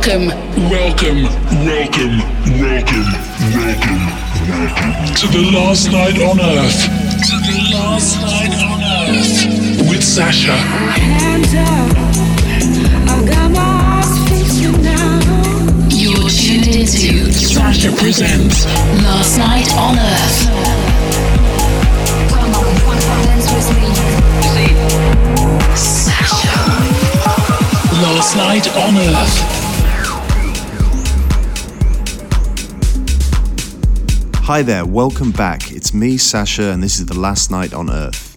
Welcome, welcome, welcome, welcome, welcome, welcome to the last night on Earth. To the last night on Earth with Sasha. Hands up, I got my eyes fixed now. You're tuned into Sasha presents Last Night on Earth. Come on, dance with me. Sasha. Last Night on Earth. Hi there, welcome back. It's me, Sasha, and this is the last night on Earth.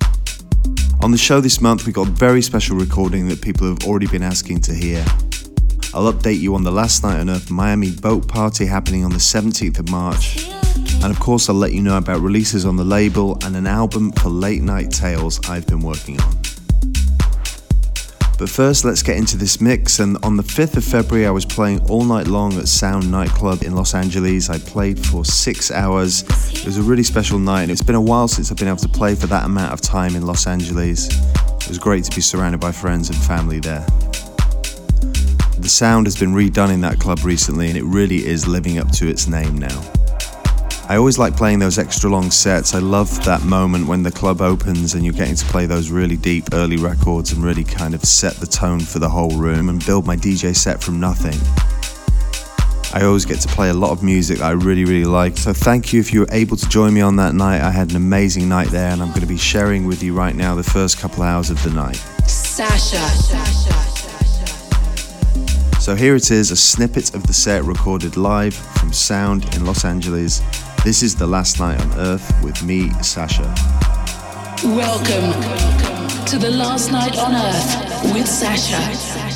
On the show this month, we got a very special recording that people have already been asking to hear. I'll update you on the last night on Earth Miami boat party happening on the 17th of March. And of course, I'll let you know about releases on the label and an album for late night tales I've been working on. But first, let's get into this mix. And on the 5th of February, I was playing all night long at Sound Nightclub in Los Angeles. I played for six hours. It was a really special night, and it's been a while since I've been able to play for that amount of time in Los Angeles. It was great to be surrounded by friends and family there. The sound has been redone in that club recently, and it really is living up to its name now. I always like playing those extra long sets. I love that moment when the club opens and you're getting to play those really deep early records and really kind of set the tone for the whole room and build my DJ set from nothing. I always get to play a lot of music that I really, really like. So thank you if you were able to join me on that night. I had an amazing night there and I'm going to be sharing with you right now the first couple hours of the night. Sasha. So here it is, a snippet of the set recorded live from Sound in Los Angeles. This is the last night on Earth with me, Sasha. Welcome to the Last Night on Earth with Sasha.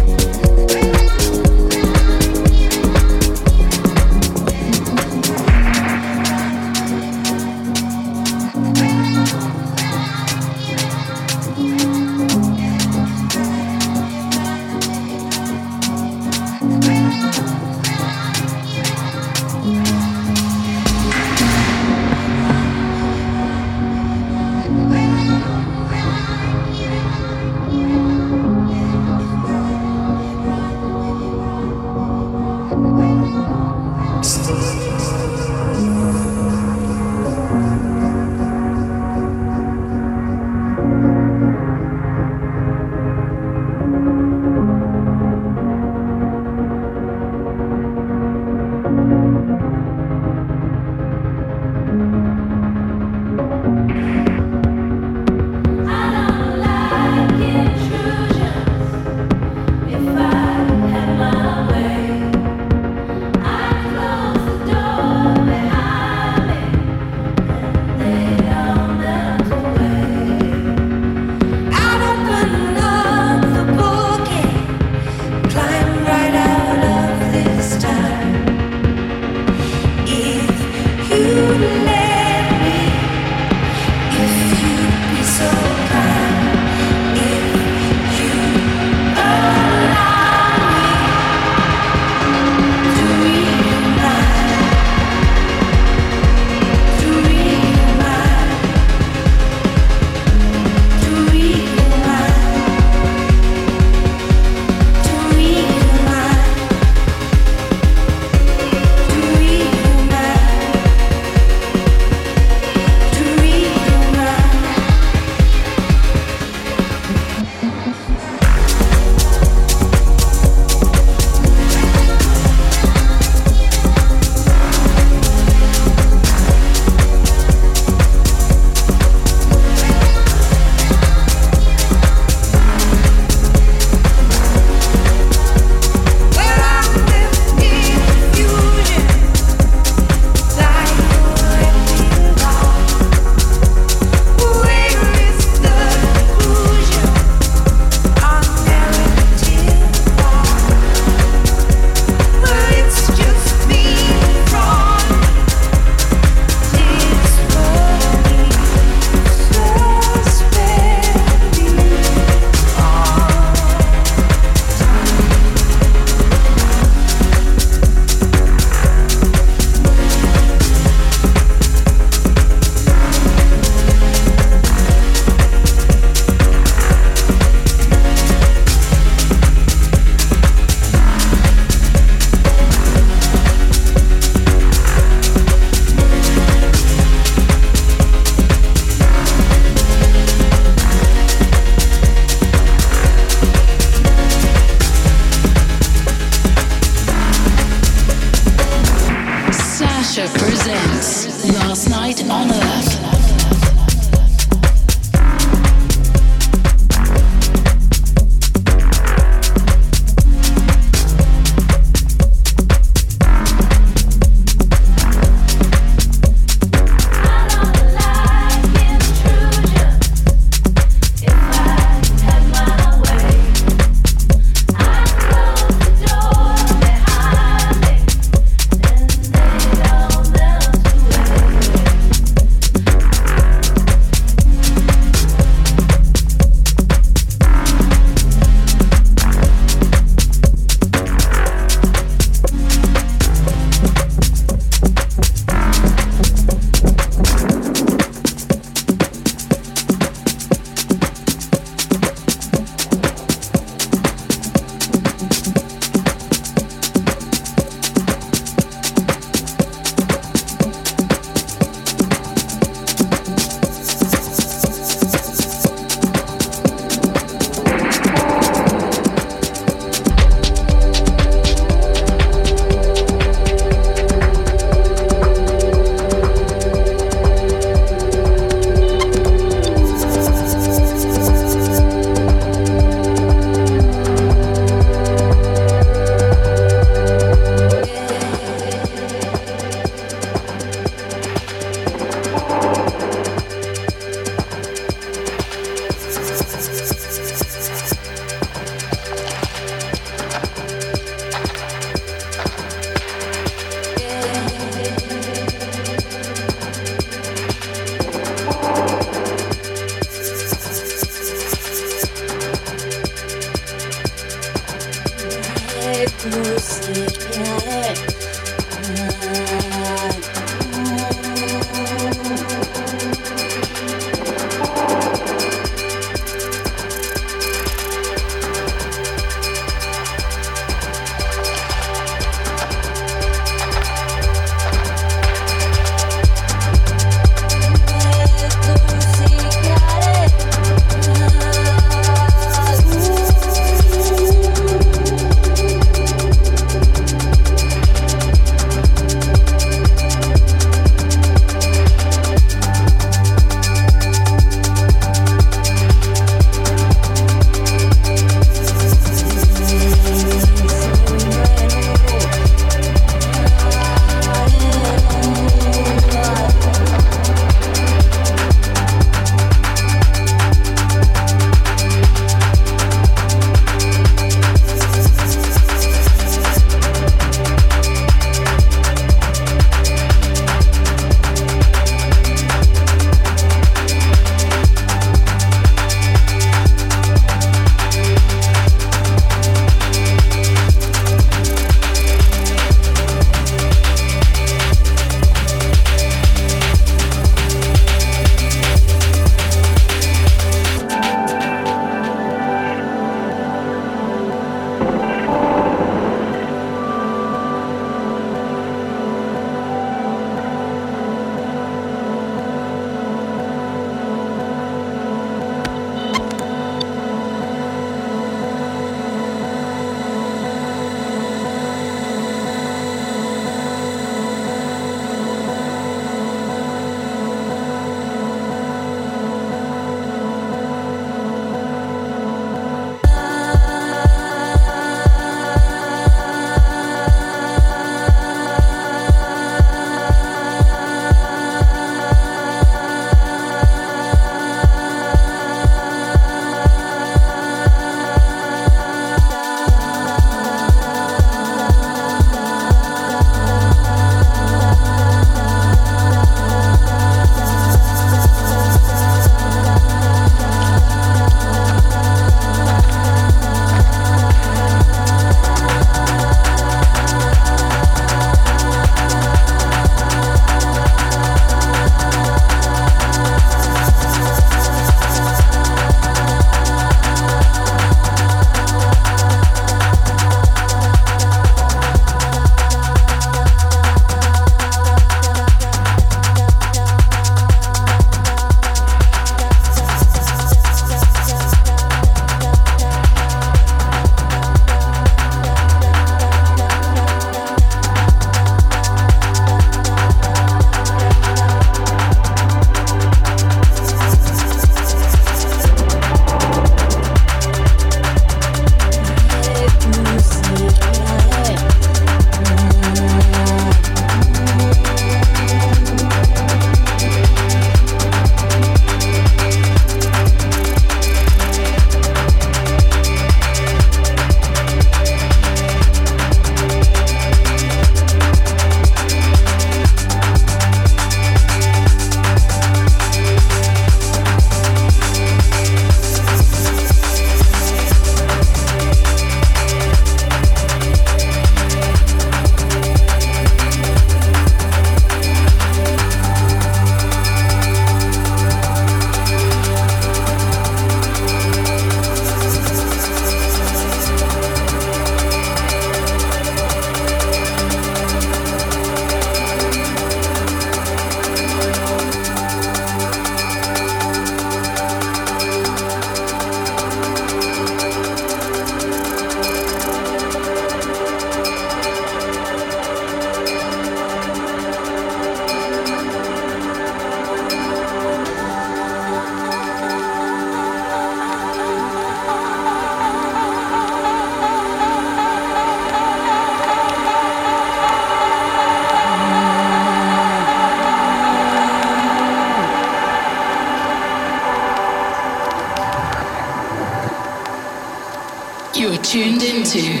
Tuned into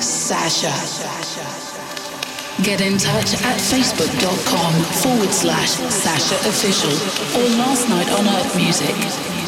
Sasha. Get in touch at facebook.com forward slash Sasha Official or Last Night on Earth Music.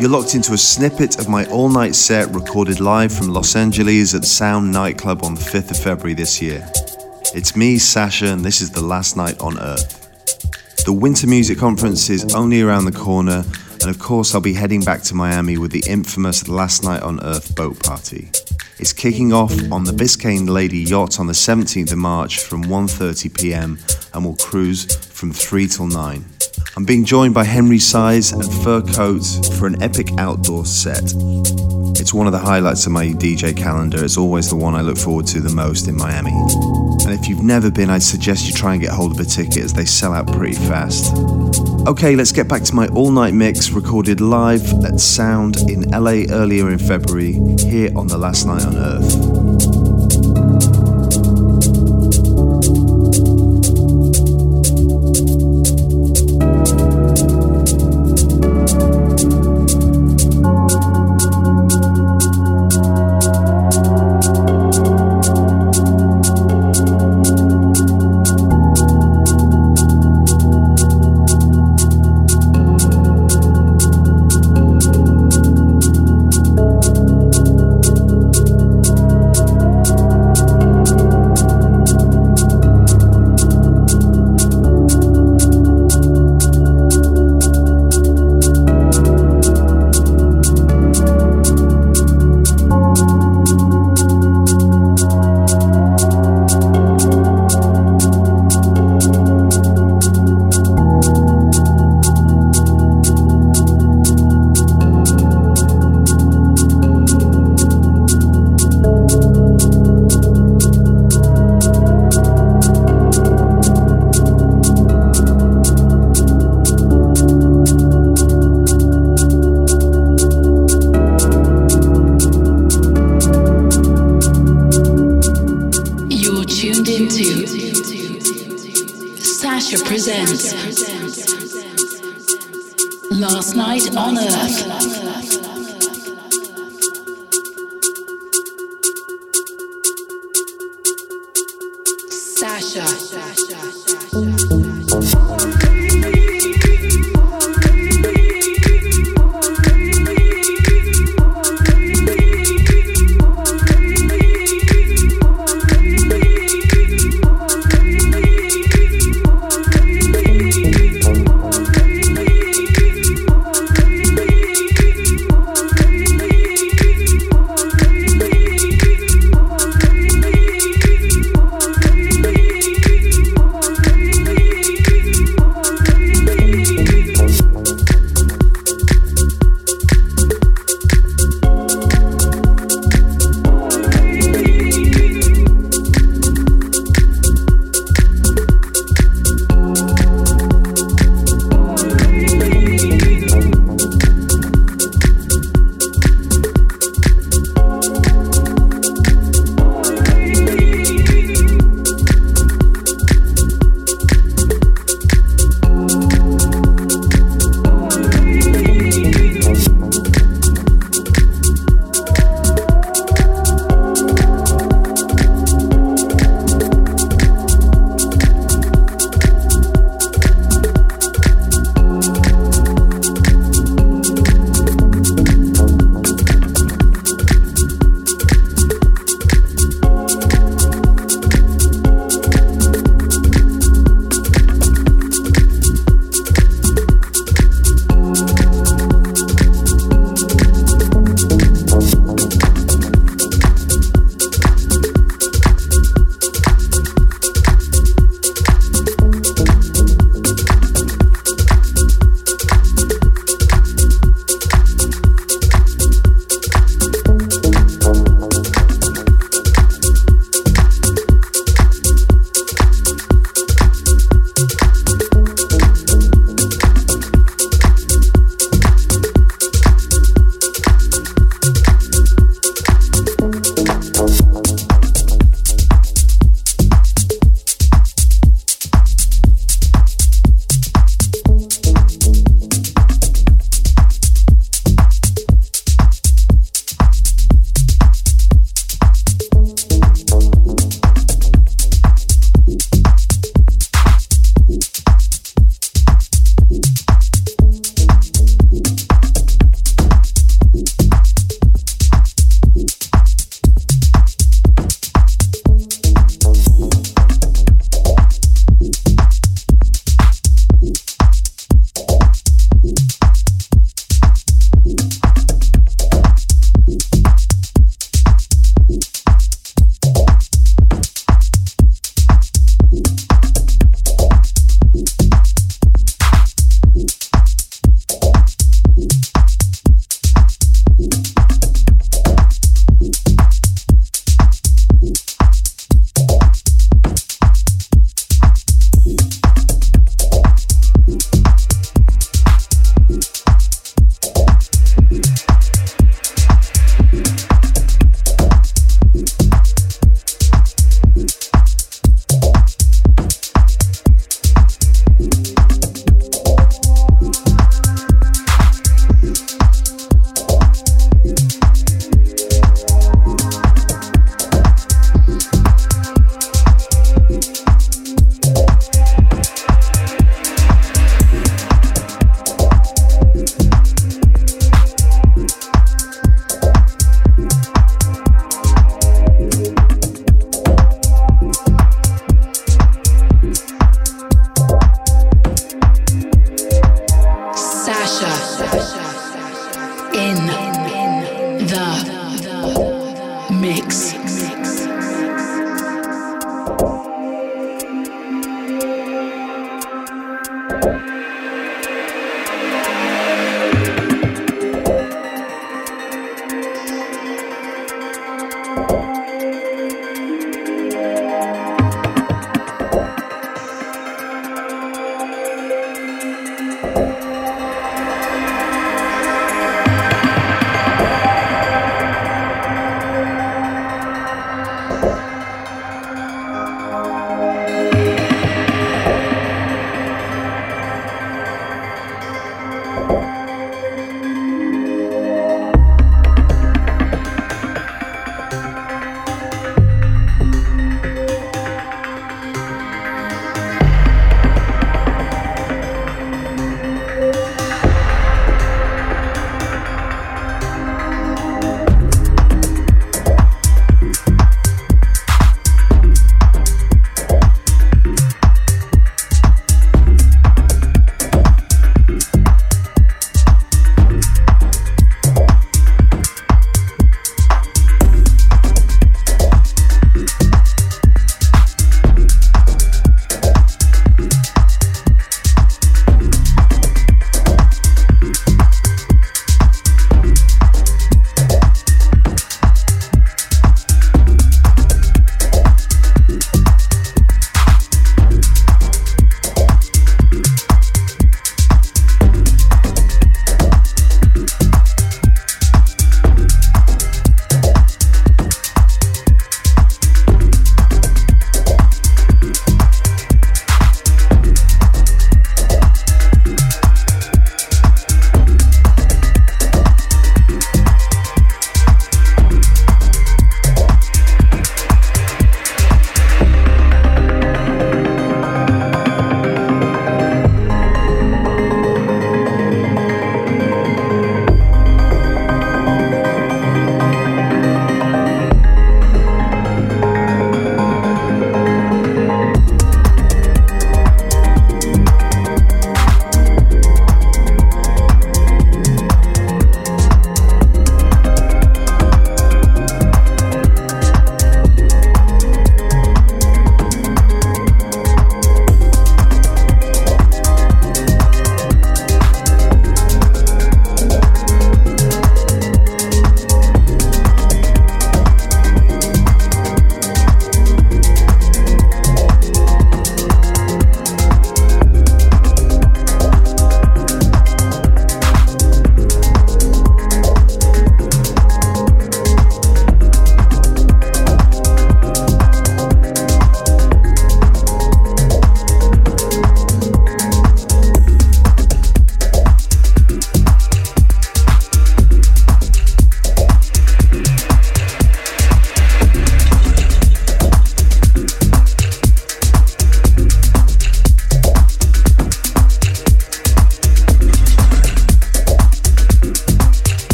You're locked into a snippet of my all night set recorded live from Los Angeles at Sound Nightclub on the 5th of February this year. It's me, Sasha, and this is the last night on Earth. The Winter Music Conference is only around the corner, and of course, I'll be heading back to Miami with the infamous Last Night on Earth boat party. It's kicking off on the Biscayne Lady yacht on the 17th of March from 1:30 p.m. and will cruise from 3 till 9. I'm being joined by Henry Saiz and Fur Coat for an epic outdoor set. It's one of the highlights of my DJ calendar. It's always the one I look forward to the most in Miami. And if you've never been, I'd suggest you try and get hold of a ticket as they sell out pretty fast. Okay, let's get back to my all night mix recorded live at Sound in LA earlier in February, here on The Last Night on Earth.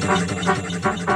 ハハハハ!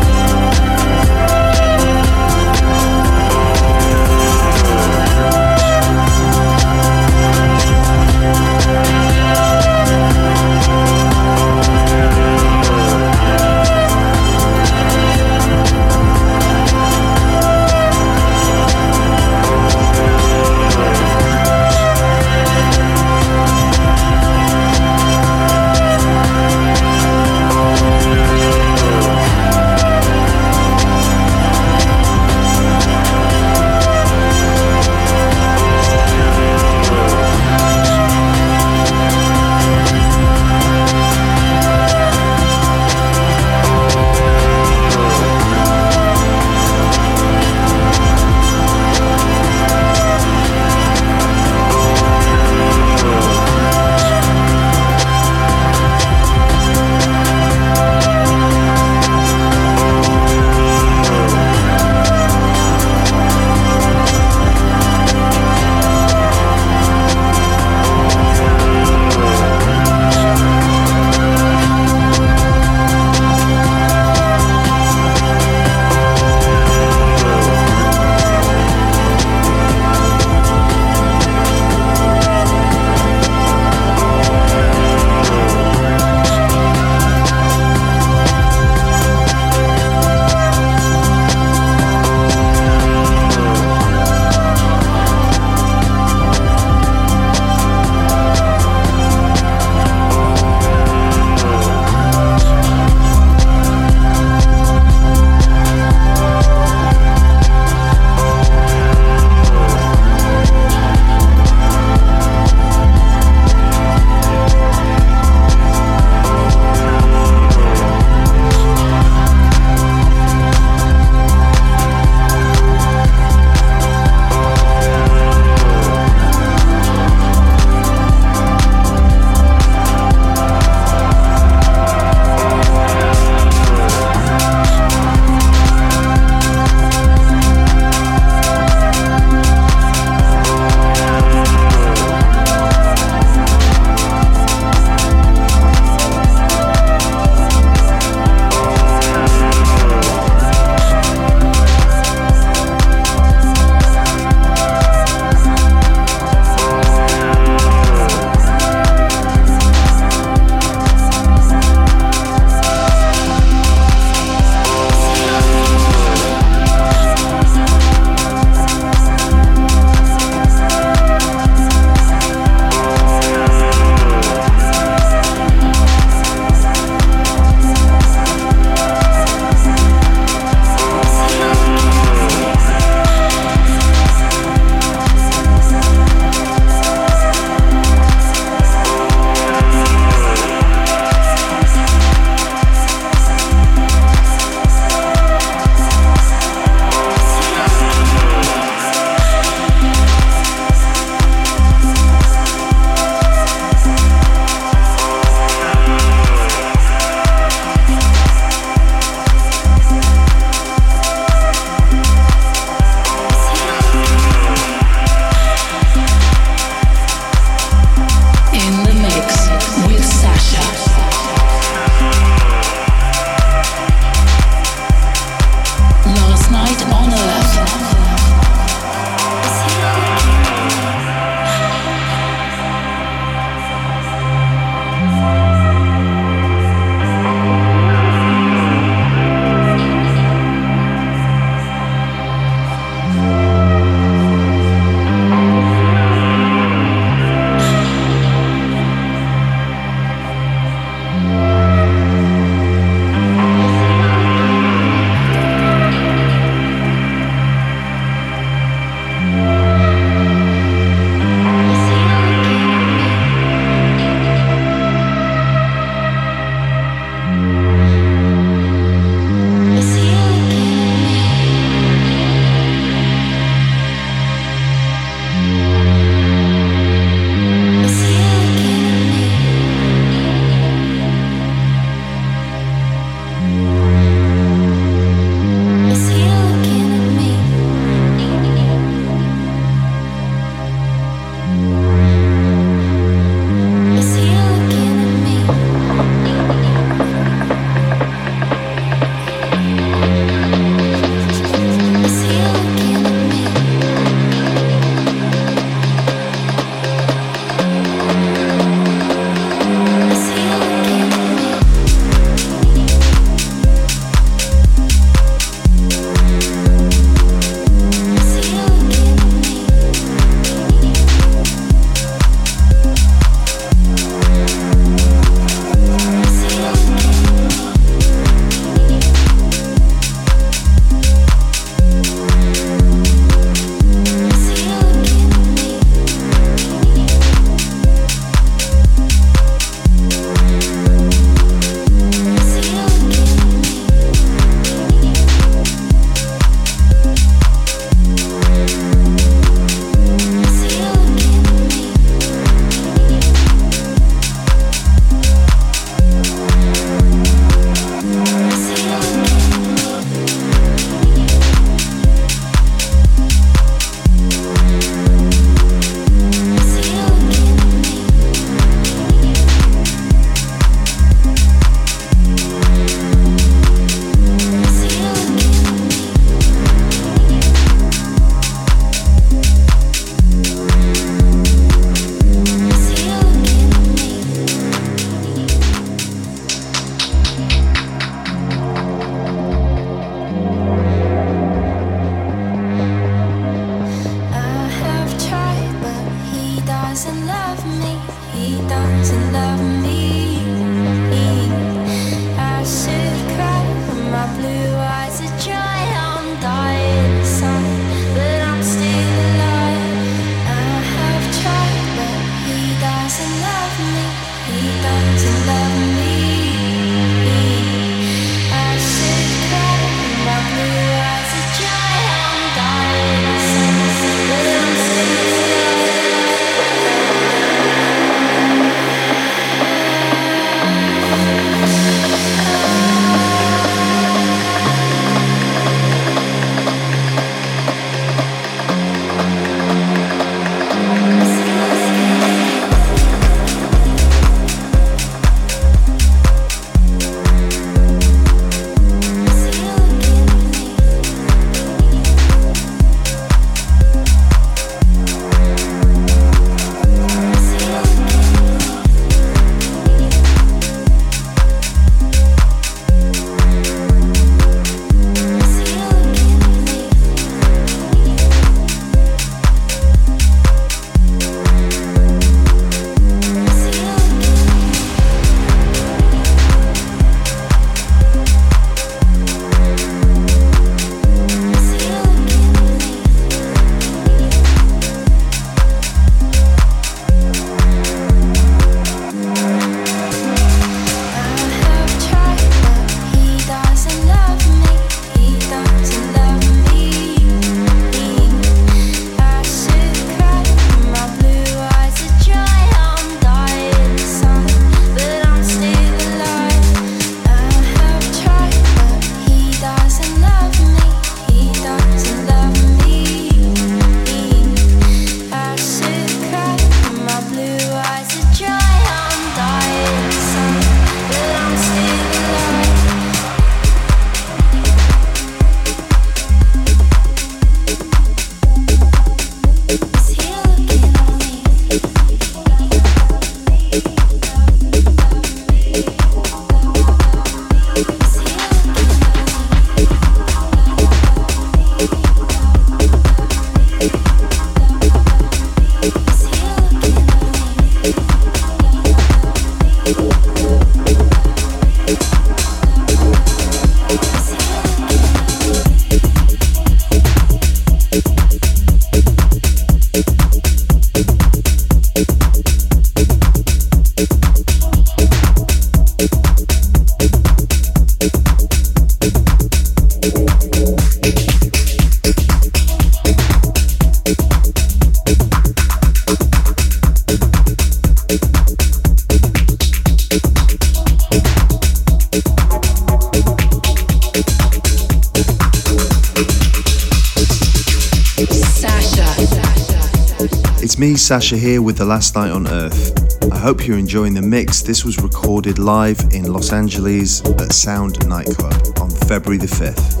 Sasha, here with The Last Night on Earth. I hope you're enjoying the mix. This was recorded live in Los Angeles at Sound Nightclub on February the 5th.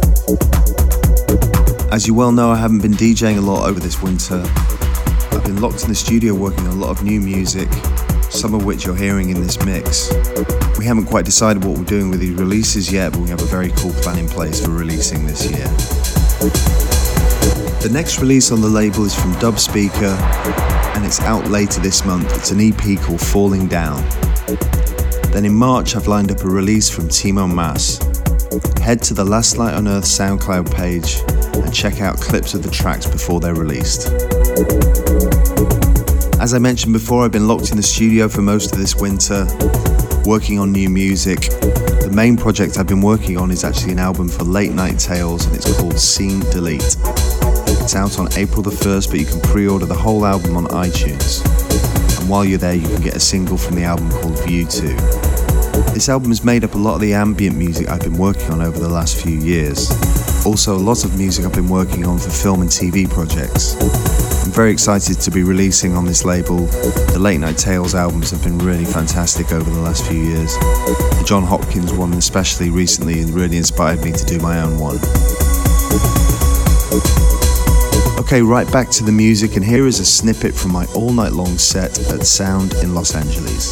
As you well know, I haven't been DJing a lot over this winter. I've been locked in the studio working on a lot of new music, some of which you're hearing in this mix. We haven't quite decided what we're doing with these releases yet, but we have a very cool plan in place for releasing this year. The next release on the label is from Dubspeeka, and it's out later this month. It's an EP called Falling Down. Then in March, I've lined up a release from Timo Maas. Head to the Last Night on Earth SoundCloud page and check out clips of the tracks before they're released. As I mentioned before, I've been locked in the studio for most of this winter, working on new music. The main project I've been working on is actually an album for Late Night Tales, and it's called Scene Delete. It's out on April the 1st, but you can pre order the whole album on iTunes. And while you're there, you can get a single from the album called View 2. This album has made up a lot of the ambient music I've been working on over the last few years. Also, a lot of music I've been working on for film and TV projects. I'm very excited to be releasing on this label. The Late Night Tales albums have been really fantastic over the last few years. The Jon Hopkins one, especially recently, really inspired me to do my own one. Okay, right back to the music, and here is a snippet from my all night long set at Sound in Los Angeles.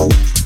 Oh.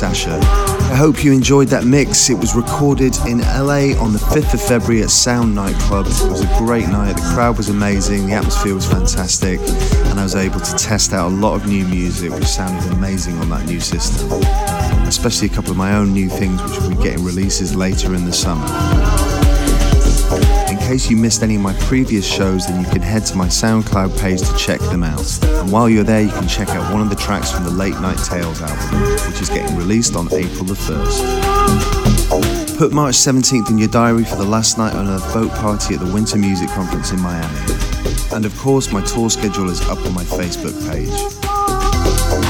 Sasha. I hope you enjoyed that mix. It was recorded in LA on the 5th of February at Sound Nightclub. It was a great night. The crowd was amazing, the atmosphere was fantastic, and I was able to test out a lot of new music which sounded amazing on that new system. Especially a couple of my own new things which will be getting releases later in the summer case you missed any of my previous shows, then you can head to my SoundCloud page to check them out. And while you're there, you can check out one of the tracks from the Late Night Tales album, which is getting released on April the 1st. Put March 17th in your diary for the last night on a boat party at the Winter Music Conference in Miami. And of course, my tour schedule is up on my Facebook page.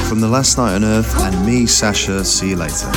From the last night on Earth and me, Sasha, see you later.